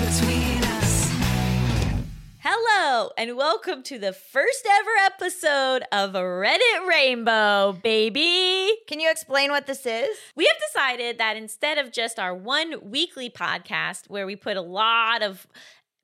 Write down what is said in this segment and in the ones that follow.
what's between us. Hello, and welcome to the first ever episode of Reddit Rainbow, baby. Can you explain what this is? We have decided that instead of just our one weekly podcast where we put a lot of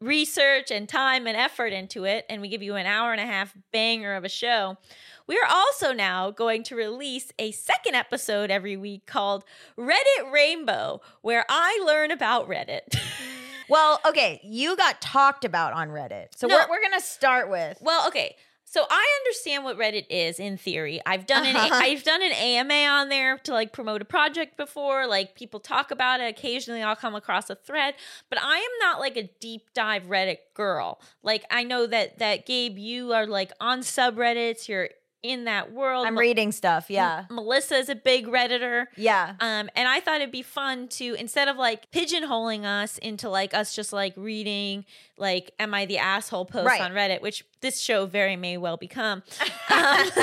research and time and effort into it, and we give you an hour and a half banger of a show, we are also now going to release a second episode every week called Reddit Rainbow, where I learn about Reddit. Well, okay, you got talked about on Reddit. So No. we're, we're going to start with. Well, okay. So I understand what Reddit is in theory. I've done an Uh-huh. I've done an AMA on there to like promote a project before. Like people talk about it. Occasionally I'll come across a thread, but I am not like a deep dive Reddit girl. Like I know that that Gabe, you are like on subreddits. You're in that world. I'm reading stuff. Yeah. Melisa is a big redditor. Yeah. Um, and I thought it'd be fun to instead of like pigeonholing us into like us just like reading like "Am I the asshole?" post Right. on Reddit, which this show very may well become. Um,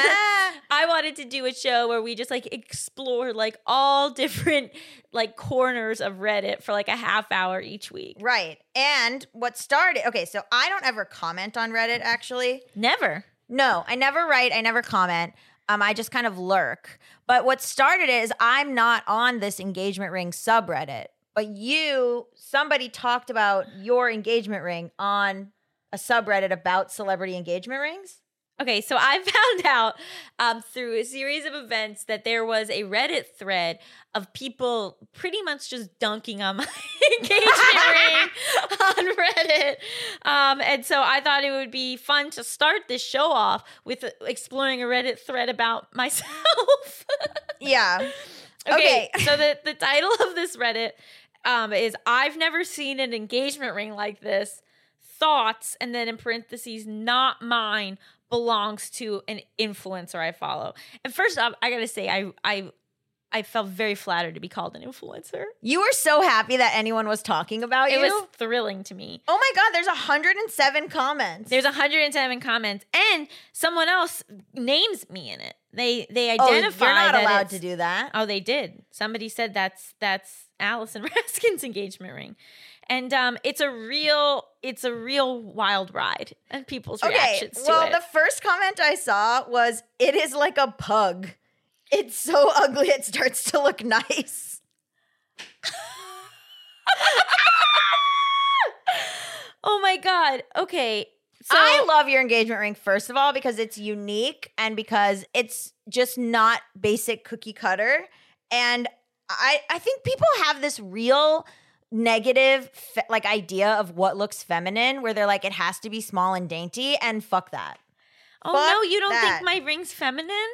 I wanted to do a show where we just like explore like all different like corners of Reddit for like a half hour each week. right. And what started. Okay, so I don't ever comment on Reddit, actually. Never. No, I never write. I never comment. Um, I just kind of lurk. But what started it is I'm not on this engagement ring subreddit. But you, somebody talked about your engagement ring on a subreddit about celebrity engagement rings. Okay, so I found out um, through a series of events that there was a Reddit thread of people pretty much just dunking on my engagement ring on Reddit. Um, and so I thought it would be fun to start this show off with uh, exploring a Reddit thread about myself. Yeah. okay, Okay. so the, the title of this Reddit um, is I've never seen an engagement ring like this. Thoughts, and then in parentheses, not mine, belongs to an influencer I follow. And first off, I gotta say, I I I felt very flattered to be called an influencer. You were so happy that anyone was talking about you. It was thrilling to me. oh my god, there's 107 comments. There's 107 comments, and someone else names me in it. They they identify. oh, you're not allowed to do that. Oh, they did. Somebody said that's that's Allison Raskin's engagement ring, and um, it's a real it's a real wild ride, and people's Okay, reactions well, it. the first comment I saw was, "It is like a pug. It's so ugly it starts to look nice." oh my god. Okay, so I love your engagement ring first of all because it's unique and because it's just not basic cookie cutter and I I think people have this real negative fe- like idea of what looks feminine where they're like it has to be small and dainty and fuck that. oh fuck no, you don't that. think my ring's feminine?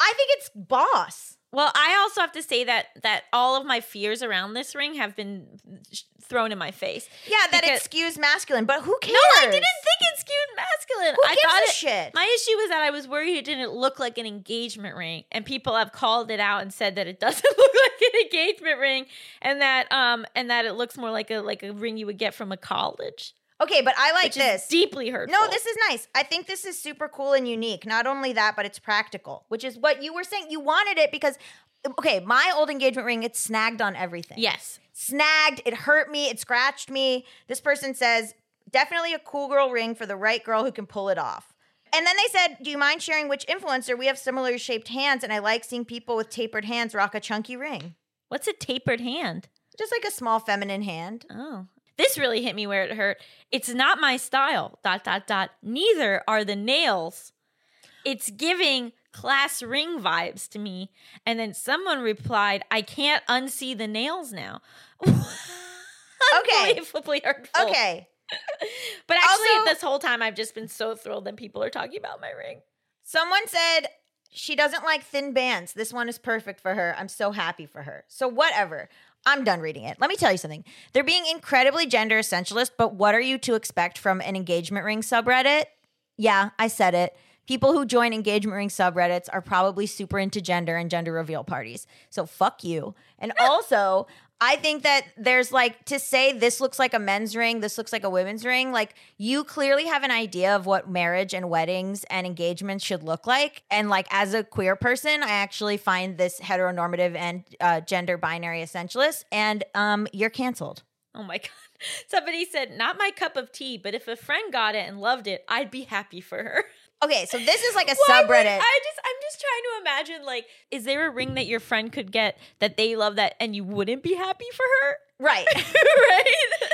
I think it's boss. Well, I also have to say that that all of my fears around this ring have been sh- thrown in my face. Yeah, that it skews masculine, but who cares? No, I didn't think it skewed masculine. Who I gives thought a it, shit? My issue was that I was worried it didn't look like an engagement ring, and people have called it out and said that it doesn't look like an engagement ring, and that um and that it looks more like a like a ring you would get from a college, Okay, but I like this. is deeply hurtful. No, this is nice. I think this is super cool and unique. Not only that, but it's practical, which is what you were saying. You wanted it because, okay, my old engagement ring, it snagged on everything. yes. Snagged, it hurt me, it scratched me. This person says, definitely a cool girl ring for the right girl who can pull it off. And then they said, Do you mind sharing which influencer? We have similar shaped hands, and I like seeing people with tapered hands rock a chunky ring. What's a tapered hand? Just like a small feminine hand. Oh. This really hit me where it hurt. It's not my style. Dot dot dot. Neither are the nails. It's giving class ring vibes to me. And then someone replied, "I can't unsee the nails now." Okay. Unbelievably hurtful. Okay. But actually, Also- this whole time I've just been so thrilled that people are talking about my ring. Someone said she doesn't like thin bands. This one is perfect for her. I'm so happy for her. So, whatever. I'm done reading it. Let me tell you something. They're being incredibly gender essentialist, but what are you to expect from an engagement ring subreddit? Yeah, I said it. People who join engagement ring subreddits are probably super into gender and gender reveal parties. So fuck you. And also, I think that there's like to say this looks like a men's ring, this looks like a women's ring. Like you clearly have an idea of what marriage and weddings and engagements should look like. And like as a queer person, I actually find this heteronormative and uh, gender binary essentialist. And um, you're canceled. Oh my god. Somebody said, "Not my cup of tea, but if a friend got it and loved it, I'd be happy for her." Okay, so this is like a Why would- subreddit. I just I'm just trying to imagine like is there a ring that your friend could get that they love that and you wouldn't be happy for her? right. right?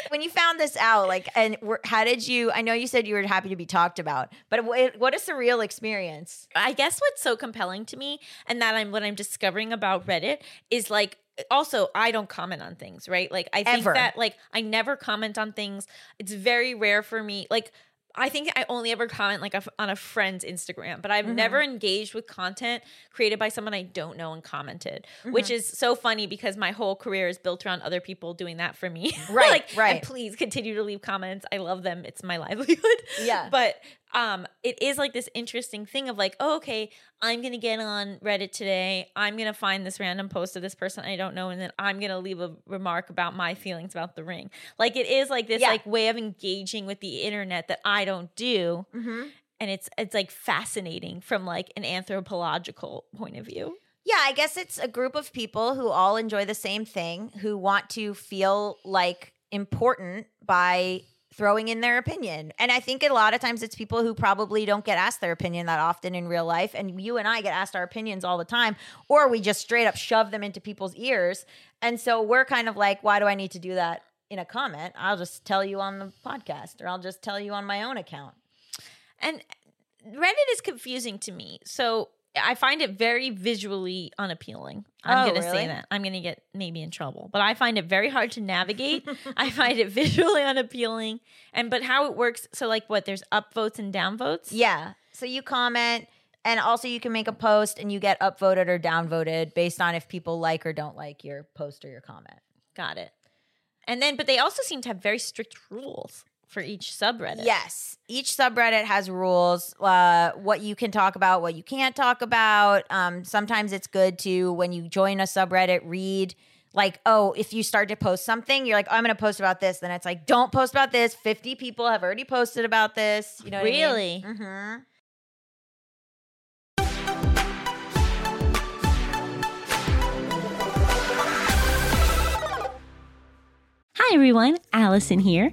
when you found this out, like, and were- how did you? I know you said you were happy to be talked about, but what, what a surreal experience. I guess what's so compelling to me and that I'm what I'm discovering about Reddit is like also I don't comment on things, right? Like I think Ever. that like I never comment on things. It's very rare for me. Like I think I only ever comment like a, on a friend's Instagram, but I've Mhm. never engaged with content created by someone I don't know and commented, which Mhm. is so funny because my whole career is built around other people doing that for me. Right, like, right. And please continue to leave comments. I love them. It's my livelihood. Yeah. But um it is like this interesting thing of like, oh, okay, I'm gonna get on Reddit today. I'm gonna find this random post of this person I don't know, and then I'm gonna leave a remark about my feelings about the ring. Like it is like this Yeah. like way of engaging with the internet that I don't do. Mm-hmm. And it's it's like fascinating from like an anthropological point of view. Yeah, I guess it's a group of people who all enjoy the same thing, who want to feel like important by throwing in their opinion. And I think a lot of times it's people who probably don't get asked their opinion that often in real life. And you and I get asked our opinions all the time, or we just straight up shove them into people's ears. And so we're kind of like, why do I need to do that in a comment? I'll just tell you on the podcast, or I'll just tell you on my own account. And Reddit is confusing to me. So I find it very visually unappealing. I'm Oh, going to really? say that. I'm going to get maybe in trouble, but I find it very hard to navigate. I find it visually unappealing. And but how it works, so like what there's upvotes and downvotes? Yeah. So you comment, and also you can make a post and you get upvoted or downvoted based on if people like or don't like your post or your comment. Got it. And then but they also seem to have very strict rules for each subreddit. Yes. Each subreddit has rules, uh, what you can talk about, what you can't talk about. Um, sometimes it's good to, when you join a subreddit, read. Like, oh, if you start to post something, you're like, oh, I'm going to post about this. Then it's like, don't post about this. 50 people have already posted about this. You know what I mean? Really? Mm-hmm. Hi everyone, Allison here.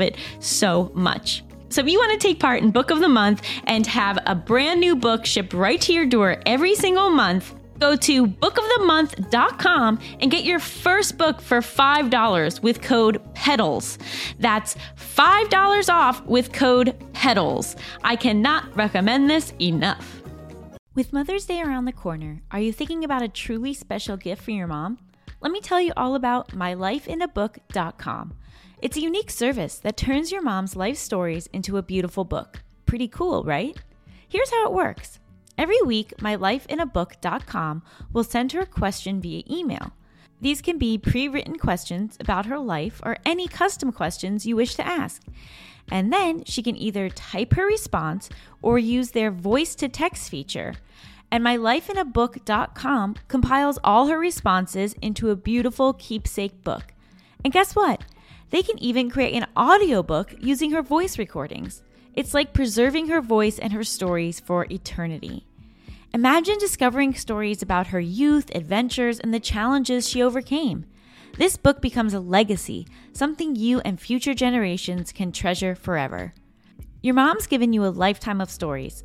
it so much. So, if you want to take part in Book of the Month and have a brand new book shipped right to your door every single month, go to bookofthemonth.com and get your first book for $5 with code PEDALS. That's $5 off with code PEDALS. I cannot recommend this enough. With Mother's Day around the corner, are you thinking about a truly special gift for your mom? Let me tell you all about mylifeinabook.com. It's a unique service that turns your mom's life stories into a beautiful book. Pretty cool, right? Here's how it works. Every week, mylifeinabook.com will send her a question via email. These can be pre written questions about her life or any custom questions you wish to ask. And then she can either type her response or use their voice to text feature. And mylifeinabook.com compiles all her responses into a beautiful keepsake book. And guess what? They can even create an audiobook using her voice recordings. It's like preserving her voice and her stories for eternity. Imagine discovering stories about her youth, adventures, and the challenges she overcame. This book becomes a legacy, something you and future generations can treasure forever. Your mom's given you a lifetime of stories.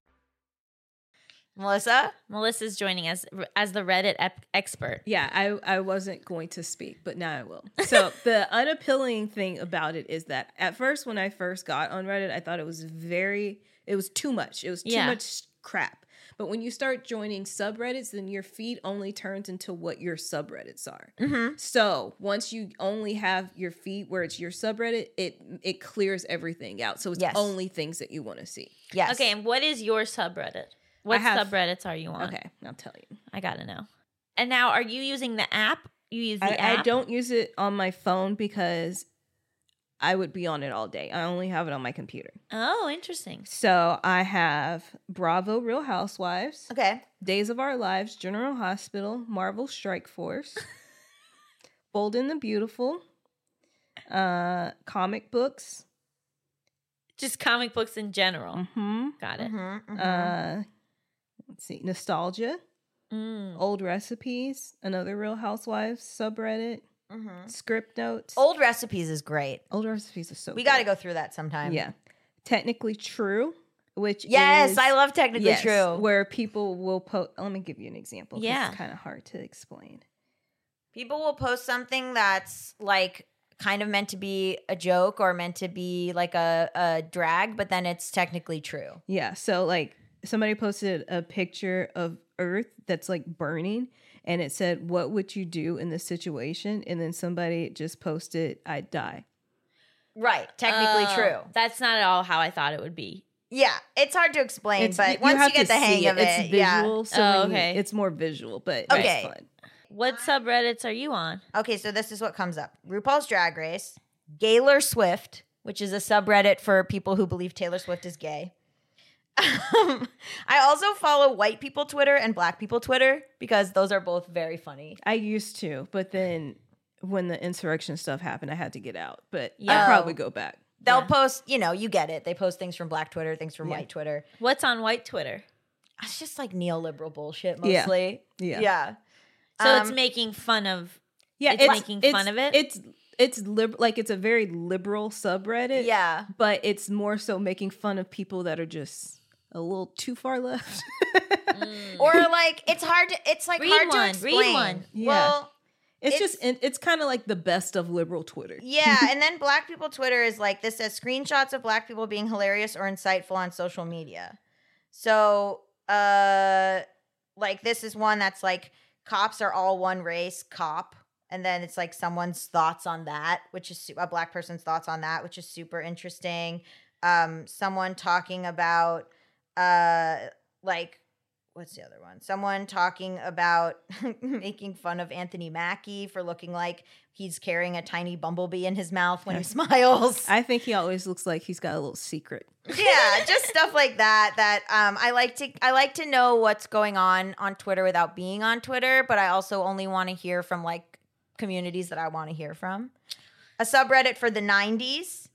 Melisa? Melisa's joining us as the Reddit ep- expert. Yeah, I, I wasn't going to speak, but now I will. So the unappealing thing about it is that at first when I first got on Reddit, I thought it was very it was too much. It was too Yeah. much crap. But when you start joining subreddits, then your feed only turns into what your subreddits are. Mm-hmm. So once you only have your feed where it's your subreddit, it it clears everything out. So it's Yes. only things that you want to see. Yes. Okay, and what is your subreddit? What have- subreddits are you on? Okay, I'll tell you. I gotta know. And now, are you using the app? You use the I, app? I don't use it on my phone because I would be on it all day. I only have it on my computer. Oh, interesting. So I have Bravo Real Housewives, Okay. Days of Our Lives, General Hospital, Marvel Strike Force, Bold and the Beautiful, uh, comic books. Just comic books in general. Mm-hmm. Got it. Mm-hmm, Uh, let's see, Nostalgia, Mm. Old Recipes, another Real Housewives subreddit, mm-hmm. Script Notes. Old recipes is great. Old Recipes is so We got to go through that sometime. Yeah. Technically True, which Yes, is- I love technically yes, true. Where people will post. Let me give you an example. Yeah. It's kind of hard to explain. People will post something that's like kind of meant to be a joke or meant to be like a, a drag, but then it's technically true. Yeah. So, like, somebody posted a picture of Earth that's like burning, and it said, What would you do in this situation? And then somebody just posted, I'd die. Right. Technically Oh, true. That's not at all how I thought it would be. Yeah. It's hard to explain, It's- but once you get the hang see of it, it's yeah. visual. So Oh, when you- okay. it's more visual, but Okay. it's fun. What subreddits are you on? Okay, so this is what comes up RuPaul's Drag Race, Gaylor Swift, which is a subreddit for people who believe Taylor Swift is gay. Um, I also follow white people Twitter and black people Twitter because those are both very funny. I used to, but then when the insurrection stuff happened, I had to get out. But Yeah. I'll probably go back. They'll Yeah. post, you know, you get it. They post things from black Twitter, things from Yeah. white Twitter. What's on white Twitter? It's just like neoliberal bullshit mostly. Yeah. Yeah. So it's Um, making fun of. Yeah, It's making fun of it? It's it's lib- like it's a very liberal subreddit. Yeah. but it's more so making fun of people that are just a little too far left. Mm. Or like it's hard to it's like Read hard one, to read explain. one. Yeah. Well, it's, It's- just it's kind of like the best of liberal Twitter. Yeah, and then black people Twitter is like this says screenshots of black people being hilarious or insightful on social media. So, uh like this is one that's like cops are all one race, cop. And then it's like someone's thoughts on that, which is su- a black person's thoughts on that, which is super interesting. Um someone talking about uh like what's the other one? Someone talking about making fun of Anthony Mackie for looking like he's carrying a tiny bumblebee in his mouth when he smiles. I think he always looks like he's got a little secret. yeah, just stuff like that. That um, I like to I like to know what's going on on Twitter without being on Twitter, but I also only want to hear from like communities that I want to hear from. A subreddit for the '90s.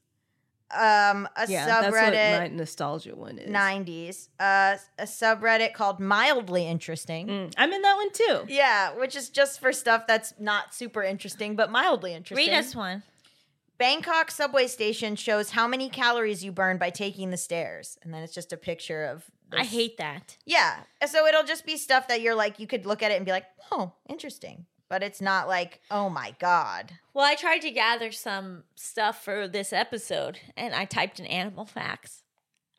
Um, a yeah, that's what subreddit. my nostalgia one is. 90s uh a subreddit called mildly interesting Mm, I'm in that one too. yeah which is just for stuff that's not super interesting but mildly interesting Read us one. Bangkok subway station shows how many calories you burn by taking the stairs. And then it's just a picture of I hate that. Yeah. So it'll just be stuff that you're like you could look at it and be like, "Oh, interesting." But it's not like, "Oh my god." Well, I tried to gather some stuff for this episode and I typed in animal facts,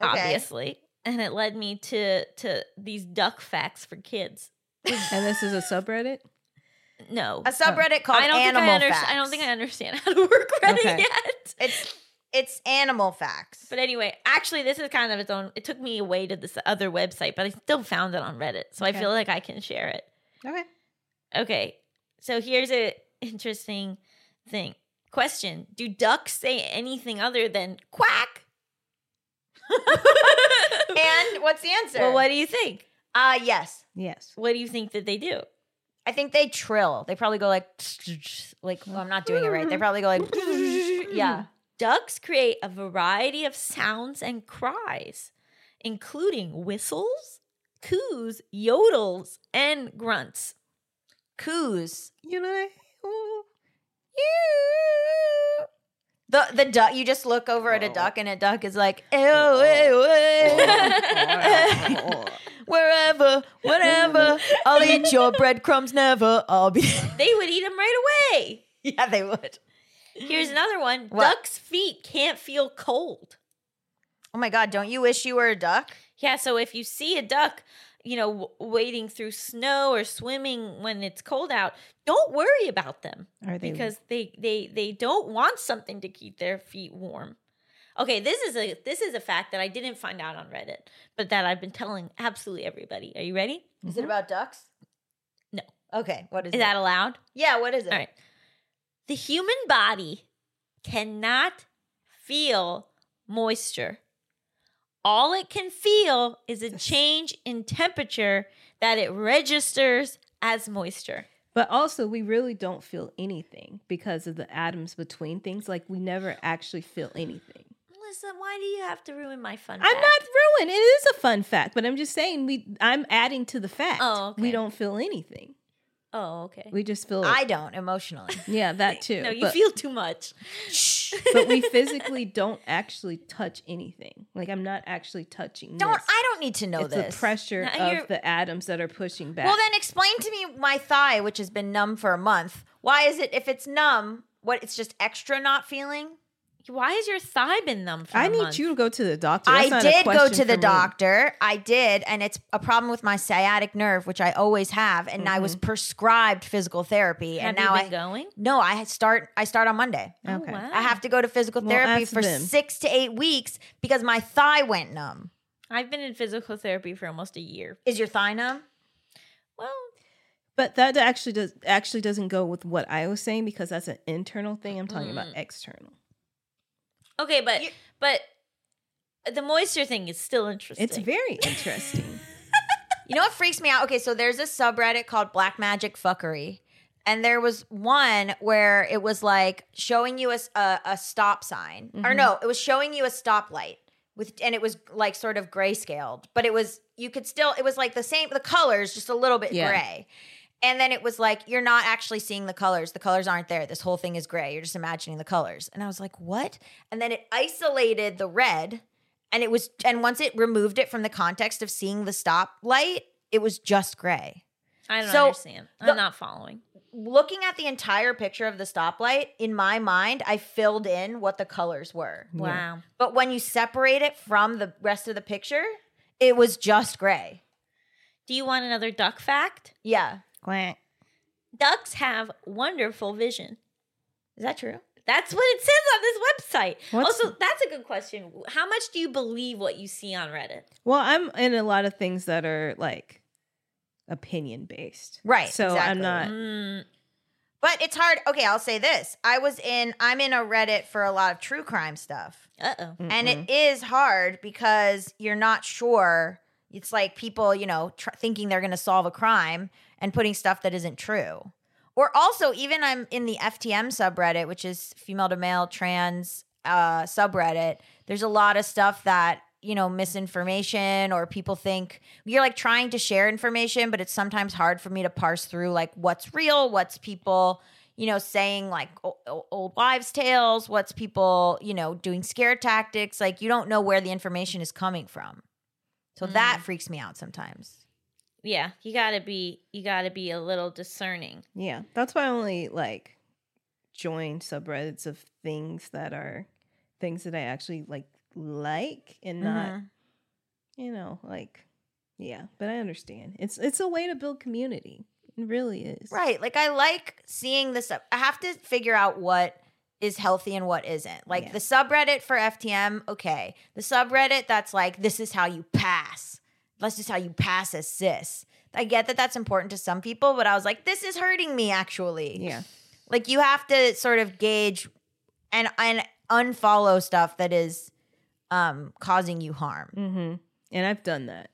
Okay. obviously. And it led me to to these duck facts for kids. And this is a subreddit. No. A subreddit called I don't think Animal I, under- Facts. I don't think I understand how to work Reddit Okay. yet. It's it's animal facts. But anyway, actually, this is kind of its own. It took me away to this other website, but I still found it on Reddit, so Okay. I feel like I can share it. Okay. Okay, so here's a interesting thing. Question: Do ducks say anything other than quack? and what's the answer? well, what do you think? Uh yes. Yes. What do you think that they do? I think they trill. They probably go like like well, I'm not doing it right. They probably go like yeah. Ducks create a variety of sounds and cries, including whistles, coos, yodels, and grunts. Coos. You know. oh, The the duck you just look over at a Oh. duck and a duck is like oh, oh. ew, ew, ew. Oh, wherever whatever I'll eat your breadcrumbs never I'll be They would eat them right away. yeah they would Here's another one. What? Ducks' feet can't feel cold. oh my god don't you wish you were a duck Yeah, so if you see a duck, you know, wading through snow or swimming when it's cold out, don't worry about them Are they? because they they they don't want something to keep their feet warm. Okay, this is a this is a fact that I didn't find out on Reddit, but that I've been telling absolutely everybody. Are you ready? Mm-hmm. is it about ducks No. okay what is, Is it that allowed? yeah what is it All right. The human body cannot feel moisture. All it can feel is a change in temperature that it registers as moisture. But also, we really don't feel anything because of the atoms between things. Like we never actually feel anything. Melisa, why do you have to ruin my fun? I'm fact? not ruined. It is a fun fact, but I'm just saying we. I'm adding to the fact. Oh, We don't feel anything. Oh, okay. We just feel. I don't emotionally yeah, that too. No, you but, feel too much. but we physically don't actually touch anything. Like I'm not actually touching. don't this. I don't need to know it's this the pressure of the atoms that are pushing back. Well, then explain to me my thigh, which has been numb for a month. Why is it, if it's numb, what, it's just extra not feeling? Why has your thigh been numb for I a need month? you to go to the doctor. That's I not a did go to the for me. doctor. I did. And it's a problem with my sciatic nerve, which I always have. And I was prescribed physical therapy. Have and now you been I, going? no, I start, I start on Monday. Oh, Okay. wow. I have to go to physical therapy ask for them. six to eight weeks because my thigh went numb. I've been in physical therapy for almost a year. Is your thigh numb? Well, But that actually does actually doesn't go with what I was saying because that's an internal thing. I'm talking about Mm. external. Okay, but You- but the moisture thing is still interesting. It's very interesting. You know what freaks me out? Okay, so there's a subreddit called Black Magic Fuckery. And there was one where it was like showing you a a stop sign. Or Mhm. no, it was showing you a stoplight with and it was like sort of grayscaled. But it was you could still it was like the same the colors just a little bit Yeah. gray. And then it was like you're not actually seeing the colors. The colors aren't there. This whole thing is gray. You're just imagining the colors. And I was like, "What?" And then it isolated the red and it was and once it removed it from the context of seeing the stoplight, it was just gray. I don't So, understand. I'm not following. Looking at the entire picture of the stoplight, in my mind, I filled in what the colors were. Yeah. Wow. But when you separate it from the rest of the picture, it was just gray. Do you want another duck fact? Yeah. Quack. Ducks have wonderful vision. Is that true? That's what it says on this website. What's- also, that's a good question. How much do you believe what you see on Reddit? Well, I'm in a lot of things that are like opinion based. Right, So I'm not. Mm, But it's hard. Okay, I'll say this. I was in I'm in a Reddit for a lot of true crime stuff. uh-oh. And it is hard because you're not sure. It's like people, you know, tr- thinking they're going to solve a crime and putting stuff that isn't true. Or also, even I'm in the FTM subreddit, which is female to male trans uh, subreddit. There's a lot of stuff that you know misinformation or people think you're like trying to share information, but it's sometimes hard for me to parse through like what's real, what's people you know, saying like old wives' tales? What's people, you know, doing scare tactics? Like you don't know where the information is coming from. So that freaks me out sometimes. Yeah, you gotta be you gotta be a little discerning. Yeah, that's why I only like join subreddits of things that are things that I actually like like and not, Mhm. you know, like yeah. But I understand. It's it's a way to build community. It really is. Right. Like I like seeing this. Stuff. I have to figure out what is healthy and what isn't. Like Yeah. the subreddit for FTM, okay. The subreddit that's like, this is how you pass. That's just how you pass as cis. I get that that's important to some people, but I was like, this is hurting me actually. Yeah. Like you have to sort of gauge and and unfollow stuff that is um causing you harm. Mm-hmm. And I've done that.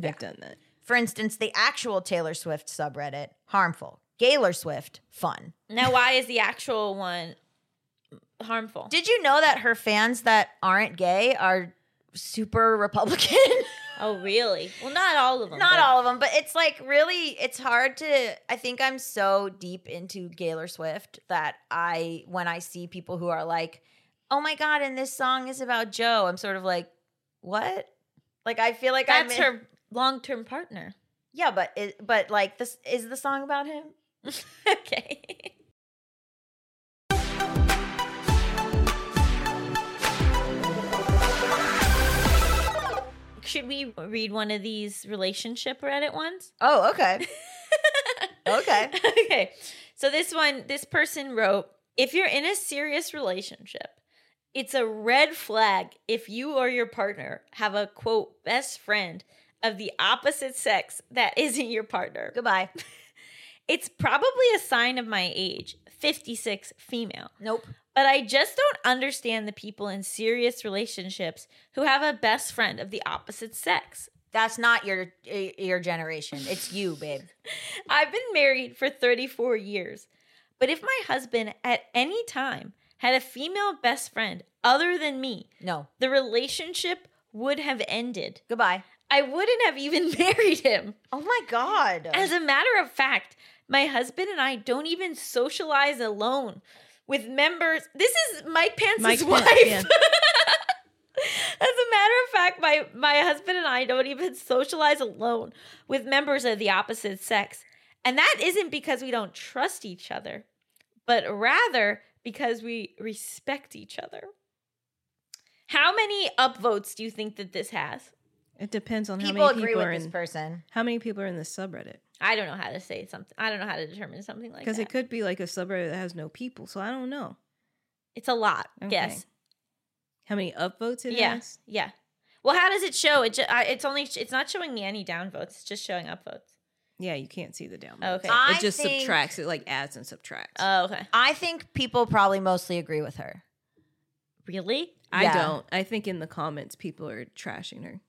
Yeah. I've done that. For instance, the actual Taylor Swift subreddit, harmful. Gaylor Swift, fun. Now, why is the actual one harmful? Did you know that her fans that aren't gay are super Republican? oh, really? Well, not all of them. Not but- all of them, but it's like really, it's hard to. I think I'm so deep into Gaylor Swift that I, when I see people who are like, oh my God, and this song is about Joe, I'm sort of like, what? Like, I feel like That's I'm in- her long-term partner. Yeah, but it, but like this is the song about him. okay. Should we read one of these relationship Reddit ones? Oh, okay. Okay. okay. So this one, this person wrote, if you're in a serious relationship, it's a red flag if you or your partner have a quote best friend of the opposite sex that isn't your partner. Goodbye. It's probably a sign of my age, 56 female. Nope. But I just don't understand the people in serious relationships who have a best friend of the opposite sex. That's not your eh, your generation. It's you, babe. I've been married for 34 years, but if my husband at any time had a female best friend other than me, No. the relationship would have ended. Goodbye. I wouldn't have even married him. Oh my god. As a matter of fact, my husband and I don't even socialize alone with members. This is Mike Pence's Mike Pence, wife. yeah. As a matter of fact, my my husband and I don't even socialize alone with members of the opposite sex. And that isn't because we don't trust each other, but rather because we respect each other. How many upvotes do you think that this has? It depends on how people many agree people with are this in. person. How many people are in this subreddit? I don't know how to say something. I don't know how to determine something like that. Because it could be like a subreddit that has no people, so I don't know. it's a lot. Okay. Yes. How many upvotes it Yeah. has? Yeah. Well, how does it show? It ju- I, it's only it's not showing me any downvotes. It's just showing upvotes. Yeah, you can't see the downloads. Okay. I it just think- subtracts. It like adds and subtracts. Oh, okay. I think people probably mostly agree with her. Really? I yeah. don't. I think in the comments people are trashing her.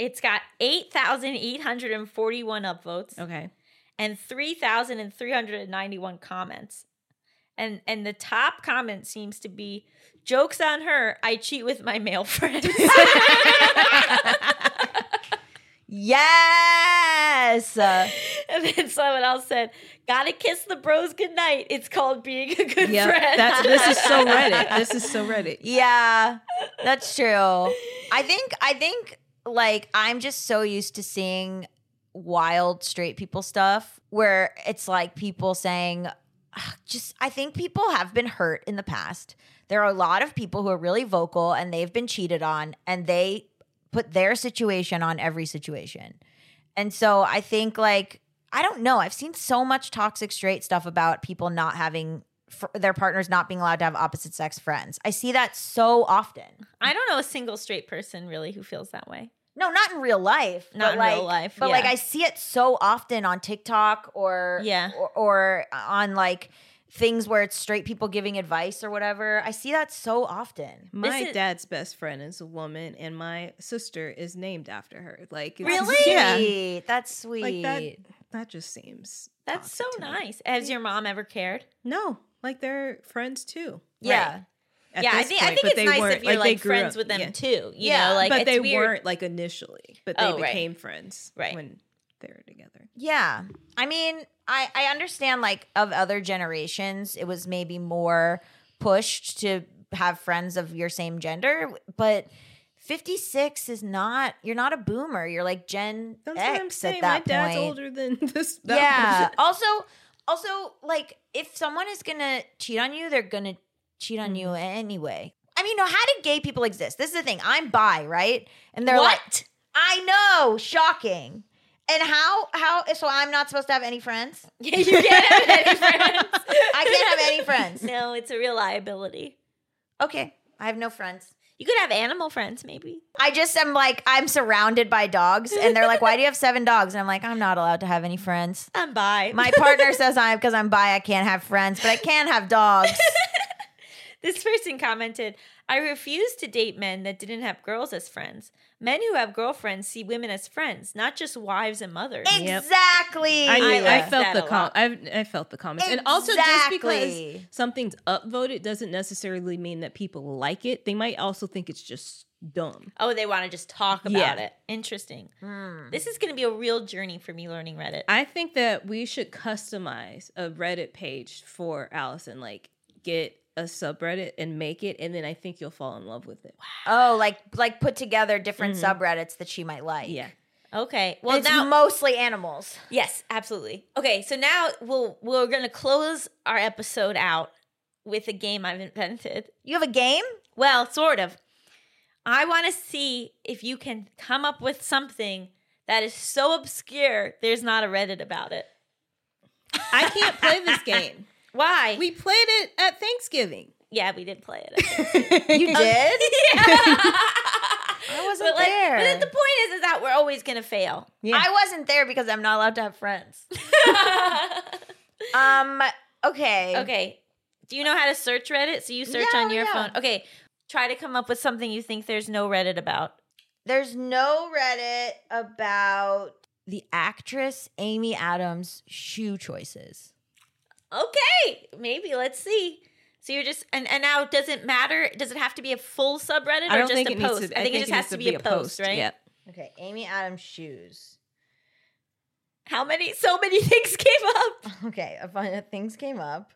It's got 8,841 upvotes Okay. and 3,391 comments. And and the top comment seems to be jokes on her. I cheat with my male friends. Yes. And then someone else said, "Gotta kiss the bros goodnight. It's called being a good Yeah, friend." that's this is so Reddit. This is so Reddit. yeah, that's true. I think I think like I'm just so used to seeing wild straight people stuff where it's like people saying "Ah, just I think people have been hurt in the past. There are a lot of people who are really vocal and they've been cheated on and they put their situation on every situation. And so I think like I don't know. I've seen so much toxic straight stuff about people not having their partners not being allowed to have opposite sex friends. I see that so often. I don't know a single straight person really who feels that way. No, not in real life. Not in like, real life, But like. I see it so often on TikTok or Yeah. or, or on like things where it's straight people giving advice or whatever. I see that so often. My is- dad's best friend is a woman, and my sister is named after her. Like, Really? Yeah. That's sweet. Like that. That just seems. That's so toxic to me. nice. Has your mom ever cared? No, like they're friends too. yeah. at yeah, I think I think it's nice if you're they like, friends up- with them yeah. too. You Yeah, know, like but they weird. weren't like initially, but they Oh, right. became friends. Right. When they were together. Yeah. I mean, I, I understand like of other generations, it was maybe more pushed to have friends of your same gender, but 56 is not you're not a boomer. You're like Gen That's X saying. at that My dad's point. older than this. yeah. person. also also like if someone is gonna cheat on you, they're gonna cheat on you Mm-hmm. anyway. I mean, no, how did gay people exist? This is the thing. I'm bi, right? And they're like what? I know, shocking. And how how so I'm not supposed to have any friends? you can't have any friends. I can't have any friends. No, it's a real liability. Okay. I have no friends. You could have animal friends, maybe. I just am like I'm surrounded by dogs and they're like, Why do you have seven dogs? And I'm like, I'm not allowed to have any friends. I'm bi. My partner says I'm because I'm bi, I can't have friends, but I can have dogs. This person commented, I refuse to date men that didn't have girls as friends. Men who have girlfriends see women as friends, not just wives and mothers. Yep. Exactly. I, I like felt the a com- I, I felt the comments, and also just because something's upvoted doesn't necessarily mean that people like it. They might also think it's just dumb. Oh, they want to just talk about Yeah. it. Interesting. Hmm. This is going to be a real journey for me learning Reddit. I think that we should customize a Reddit page for Allison. Like, get a subreddit and make it, and then I think you'll fall in love with it. Oh, like like put together different Mhm. subreddits that she might like. Yeah. okay. Well, it's now mostly animals. Yes, absolutely. Okay, so now we'll we're gonna close our episode out with a game I've invented. You have a game? Well, sort of. I want to see if you can come up with something that is so obscure there's not a Reddit about it. I can't play this game. Why? We played it at Thanksgiving. yeah, we did play it. You did? I wasn't but like, there. But the point is, is that we're always gonna fail. Yeah. I wasn't there because I'm not allowed to have friends. Um. Okay. okay. Do you know how to search Reddit? So you search Yeah, on your yeah. phone. Okay. Try to come up with something you think there's no Reddit about. There's no Reddit about the actress Amy Adams' shoe choices. Okay, maybe let's see. So you're just and and now does it matter? Does it have to be a full subreddit or just a post? to. I think it just has needs to be a post, right? Yep. Okay, Amy Adams shoes. How many? So many things came up. Okay, a bunch of things came up.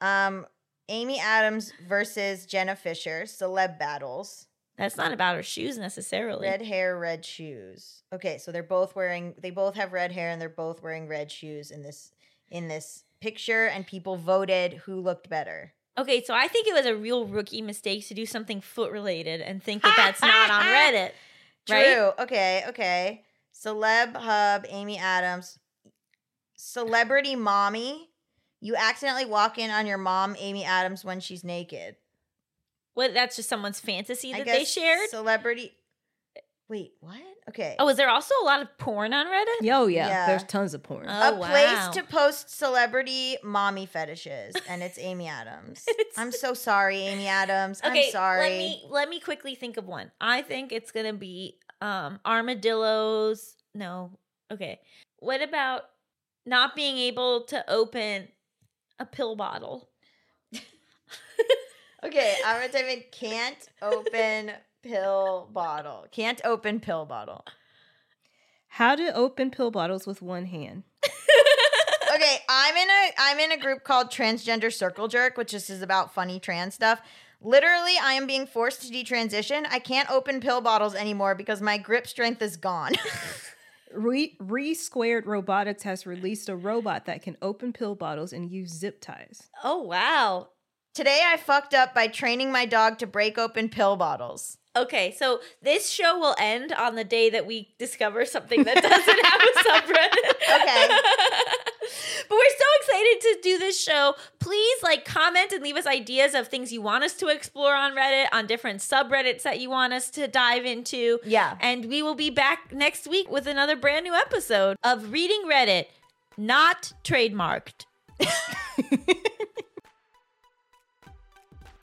Um, Amy Adams versus Jenna Fischer, celeb battles. That's not about her shoes necessarily. Red hair, red shoes. Okay, so they're both wearing. They both have red hair, and they're both wearing red shoes in this in this picture. And people voted who looked better. Okay, so I think it was a real rookie mistake to do something foot related and think that that's not on Reddit. Right? True. Okay. Okay. Celeb hub. Amy Adams. Celebrity mommy. You accidentally walk in on your mom, Amy Adams, when she's naked. What? That's just someone's fantasy that they shared. Celebrity. Wait, what? Okay. Oh, is there also a lot of porn on Reddit? Yo, yeah, Yeah. There's tons of porn. Oh, a wow. place to post celebrity mommy fetishes, and it's Amy Adams. It's- I'm so sorry, Amy Adams. Okay, I'm sorry. let me let me quickly think of one. I think it's gonna be um armadillos. No, okay. What about not being able to open a pill bottle? Okay, I'm gonna type in can't open pill bottle. Can't open pill bottle. How to open pill bottles with one hand. Okay, I'm in a I'm in a group called Transgender Circle Jerk, which just is about funny trans stuff. Literally, I am being forced to detransition. I can't open pill bottles anymore because my grip strength is gone. Re, Re Squared Robotics has released a robot that can open pill bottles and use zip ties. Oh wow. Today I fucked up by training my dog to break open pill bottles. Okay, so this show will end on the day that we discover something that doesn't have a subreddit. Okay. but we're so excited to do this show. Please like comment and leave us ideas of things you want us to explore on Reddit, on different subreddits that you want us to dive into. Yeah. And we will be back next week with another brand new episode of Reading Reddit, not trademarked.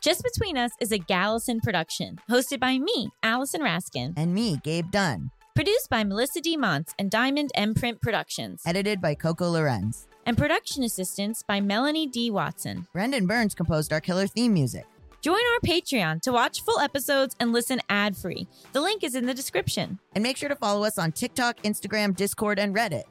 Just Between Us is a Gallison production, hosted by me, Allison Raskin, And me, Gabe Dunn. produced by Melisa D. Monts and Diamond MPrint Productions, Edited by Coco Llorens. and production assistance by Melanie D. Watson. Brendan Burns composed our killer theme music. Join our Patreon to watch full episodes and listen ad free. The link is in the description. And make sure to follow us on TikTok, Instagram, Discord, and Reddit.